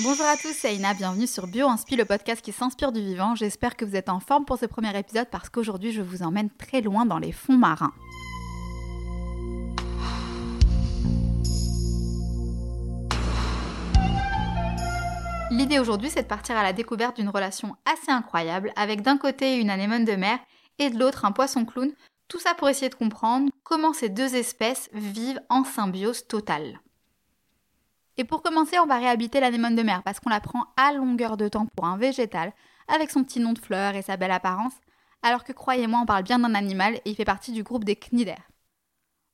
Bonjour à tous, c'est Ina, bienvenue sur Bio le podcast qui s'inspire du vivant. J'espère que vous êtes en forme pour ce premier épisode parce qu'aujourd'hui je vous emmène très loin dans les fonds marins. L'idée aujourd'hui c'est de partir à la découverte d'une relation assez incroyable avec d'un côté une anémone de mer et de l'autre un poisson clown, tout ça pour essayer de comprendre comment ces deux espèces vivent en symbiose totale. Et pour commencer, on va réhabiter l'anémone de mer parce qu'on la prend à longueur de temps pour un végétal, avec son petit nom de fleur et sa belle apparence, alors que croyez-moi, on parle bien d'un animal et il fait partie du groupe des cnidaires.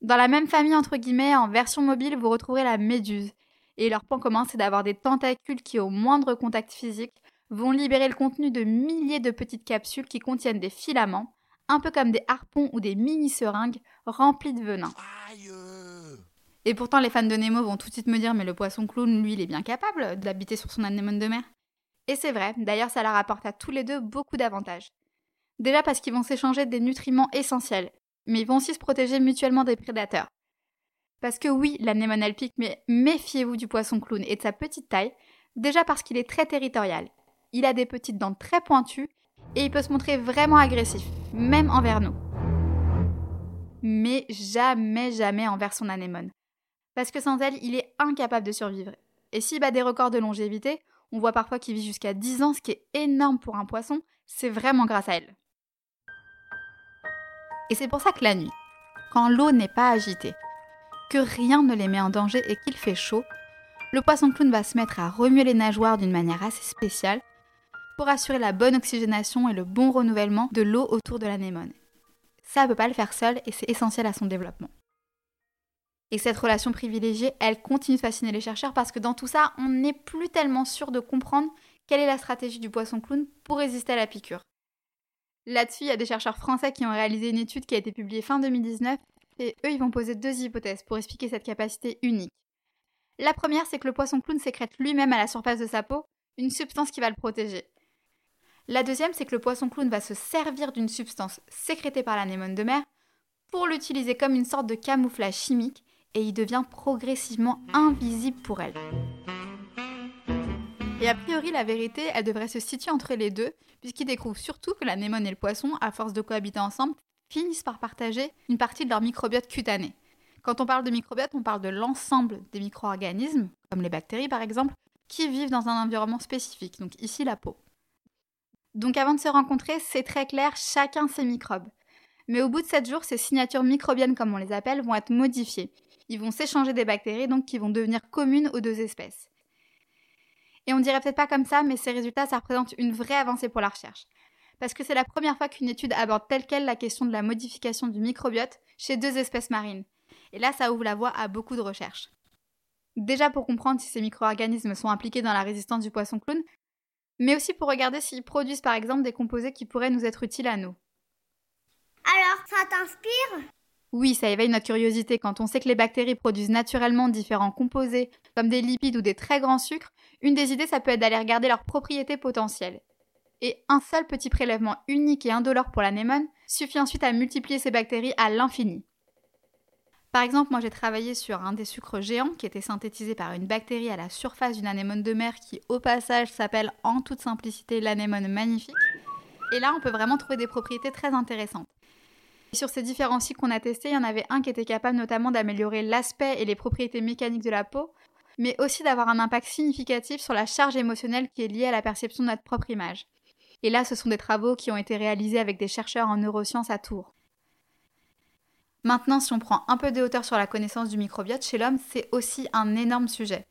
Dans la même famille, entre guillemets, en version mobile, vous retrouverez la méduse. Et leur point commun, c'est d'avoir des tentacules qui, au moindre contact physique, vont libérer le contenu de milliers de petites capsules qui contiennent des filaments, un peu comme des harpons ou des mini-seringues remplis de venin. Et pourtant, les fans de Nemo vont tout de suite me dire Mais le poisson clown, lui, il est bien capable d'habiter sur son anémone de mer. Et c'est vrai, d'ailleurs, ça leur apporte à tous les deux beaucoup d'avantages. Déjà parce qu'ils vont s'échanger des nutriments essentiels, mais ils vont aussi se protéger mutuellement des prédateurs. Parce que oui, l'anémone elle pique, mais méfiez-vous du poisson clown et de sa petite taille, déjà parce qu'il est très territorial. Il a des petites dents très pointues et il peut se montrer vraiment agressif, même envers nous. Mais jamais, jamais envers son anémone parce que sans elle, il est incapable de survivre. Et s'il bat des records de longévité, on voit parfois qu'il vit jusqu'à 10 ans, ce qui est énorme pour un poisson, c'est vraiment grâce à elle. Et c'est pour ça que la nuit, quand l'eau n'est pas agitée, que rien ne les met en danger et qu'il fait chaud, le poisson clown va se mettre à remuer les nageoires d'une manière assez spéciale pour assurer la bonne oxygénation et le bon renouvellement de l'eau autour de l'anémone. Ça ne peut pas le faire seul et c'est essentiel à son développement. Et cette relation privilégiée, elle continue de fasciner les chercheurs parce que dans tout ça, on n'est plus tellement sûr de comprendre quelle est la stratégie du poisson clown pour résister à la piqûre. Là-dessus, il y a des chercheurs français qui ont réalisé une étude qui a été publiée fin 2019 et eux, ils vont poser deux hypothèses pour expliquer cette capacité unique. La première, c'est que le poisson clown sécrète lui-même à la surface de sa peau une substance qui va le protéger. La deuxième, c'est que le poisson clown va se servir d'une substance sécrétée par l'anémone de mer pour l'utiliser comme une sorte de camouflage chimique et il devient progressivement invisible pour elle. Et a priori, la vérité, elle devrait se situer entre les deux, puisqu'ils découvrent surtout que l'anémone et le poisson, à force de cohabiter ensemble, finissent par partager une partie de leur microbiote cutané. Quand on parle de microbiote, on parle de l'ensemble des micro-organismes, comme les bactéries par exemple, qui vivent dans un environnement spécifique, donc ici la peau. Donc avant de se rencontrer, c'est très clair, chacun ses microbes. Mais au bout de 7 jours, ces signatures microbiennes, comme on les appelle, vont être modifiées ils vont s'échanger des bactéries donc qui vont devenir communes aux deux espèces. Et on dirait peut-être pas comme ça, mais ces résultats, ça représente une vraie avancée pour la recherche. Parce que c'est la première fois qu'une étude aborde telle quelle la question de la modification du microbiote chez deux espèces marines. Et là, ça ouvre la voie à beaucoup de recherches. Déjà pour comprendre si ces micro-organismes sont impliqués dans la résistance du poisson clown, mais aussi pour regarder s'ils produisent par exemple des composés qui pourraient nous être utiles à nous. Alors, ça t'inspire? Oui, ça éveille notre curiosité. Quand on sait que les bactéries produisent naturellement différents composés, comme des lipides ou des très grands sucres, une des idées, ça peut être d'aller regarder leurs propriétés potentielles. Et un seul petit prélèvement unique et indolore pour l'anémone suffit ensuite à multiplier ces bactéries à l'infini. Par exemple, moi j'ai travaillé sur un des sucres géants qui était synthétisé par une bactérie à la surface d'une anémone de mer qui, au passage, s'appelle en toute simplicité l'anémone magnifique. Et là, on peut vraiment trouver des propriétés très intéressantes. Sur ces différents cycles qu'on a testés, il y en avait un qui était capable notamment d'améliorer l'aspect et les propriétés mécaniques de la peau, mais aussi d'avoir un impact significatif sur la charge émotionnelle qui est liée à la perception de notre propre image. Et là, ce sont des travaux qui ont été réalisés avec des chercheurs en neurosciences à Tours. Maintenant, si on prend un peu de hauteur sur la connaissance du microbiote, chez l'homme, c'est aussi un énorme sujet.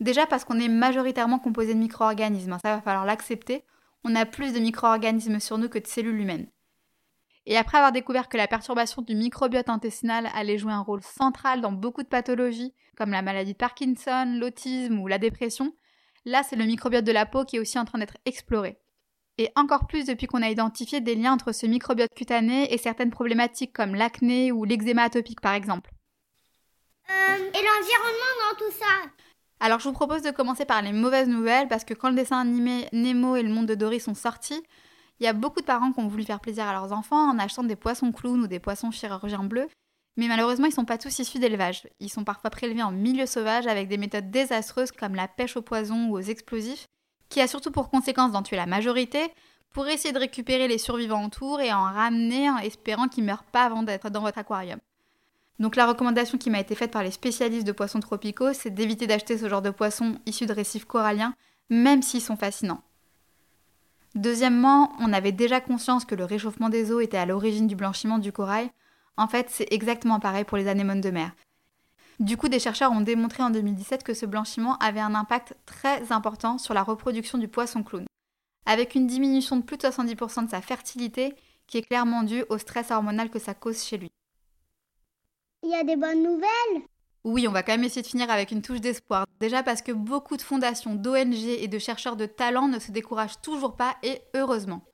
Déjà parce qu'on est majoritairement composé de micro-organismes, hein, ça va falloir l'accepter, on a plus de micro-organismes sur nous que de cellules humaines. Et après avoir découvert que la perturbation du microbiote intestinal allait jouer un rôle central dans beaucoup de pathologies, comme la maladie de Parkinson, l'autisme ou la dépression, là c'est le microbiote de la peau qui est aussi en train d'être exploré. Et encore plus depuis qu'on a identifié des liens entre ce microbiote cutané et certaines problématiques comme l'acné ou l'eczéma atopique par exemple. Euh, et l'environnement dans tout ça? Alors je vous propose de commencer par les mauvaises nouvelles parce que quand le dessin animé Nemo et le monde de Dory sont sortis, il y a beaucoup de parents qui ont voulu faire plaisir à leurs enfants en achetant des poissons clowns ou des poissons chirurgiens bleus. Mais malheureusement, ils sont pas tous issus d'élevage. Ils sont parfois prélevés en milieu sauvage avec des méthodes désastreuses comme la pêche au poison ou aux explosifs, qui a surtout pour conséquence d'en tuer la majorité, pour essayer de récupérer les survivants autour et en ramener en espérant qu'ils meurent pas avant d'être dans votre aquarium. Donc la recommandation qui m'a été faite par les spécialistes de poissons tropicaux, c'est d'éviter d'acheter ce genre de poissons issus de récifs coralliens, même s'ils sont fascinants. Deuxièmement, on avait déjà conscience que le réchauffement des eaux était à l'origine du blanchiment du corail. En fait, c'est exactement pareil pour les anémones de mer. Du coup, des chercheurs ont démontré en 2017 que ce blanchiment avait un impact très important sur la reproduction du poisson clown, avec une diminution de plus de 70% de sa fertilité qui est clairement due au stress hormonal que ça cause chez lui. Il y a des bonnes nouvelles? Oui, on va quand même essayer de finir avec une touche d'espoir. Déjà parce que beaucoup de fondations, d'ONG et de chercheurs de talent ne se découragent toujours pas et heureusement.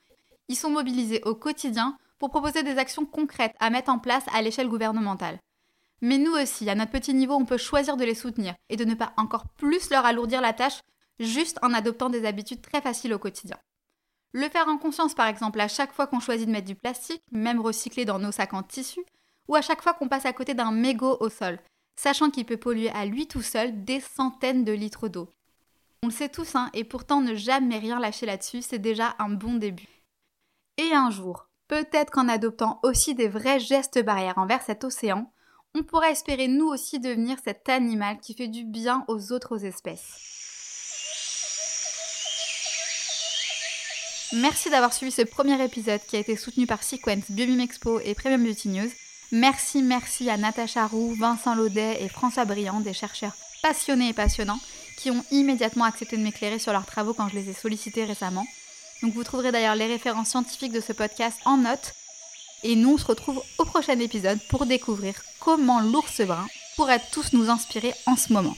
Ils sont mobilisés au quotidien pour proposer des actions concrètes à mettre en place à l'échelle gouvernementale. Mais nous aussi, à notre petit niveau, on peut choisir de les soutenir et de ne pas encore plus leur alourdir la tâche juste en adoptant des habitudes très faciles au quotidien. Le faire en conscience, par exemple, à chaque fois qu'on choisit de mettre du plastique, même recyclé dans nos sacs en tissu, ou à chaque fois qu'on passe à côté d'un mégot au sol, sachant qu'il peut polluer à lui tout seul des centaines de litres d'eau. On le sait tous, hein, et pourtant ne jamais rien lâcher là-dessus, c'est déjà un bon début. Et un jour, peut-être qu'en adoptant aussi des vrais gestes barrières envers cet océan, on pourra espérer nous aussi devenir cet animal qui fait du bien aux autres espèces. Merci d'avoir suivi ce premier épisode qui a été soutenu par Sequence, Biomim Expo et Premium Beauty News. Merci, merci à Natacha Roux, Vincent Laudet et François Briand, des chercheurs passionnés et passionnants, qui ont immédiatement accepté de m'éclairer sur leurs travaux quand je les ai sollicités récemment. Donc vous trouverez d'ailleurs les références scientifiques de ce podcast en notes. Et nous, on se retrouve au prochain épisode pour découvrir comment l'ours brun pourrait tous nous inspirer en ce moment.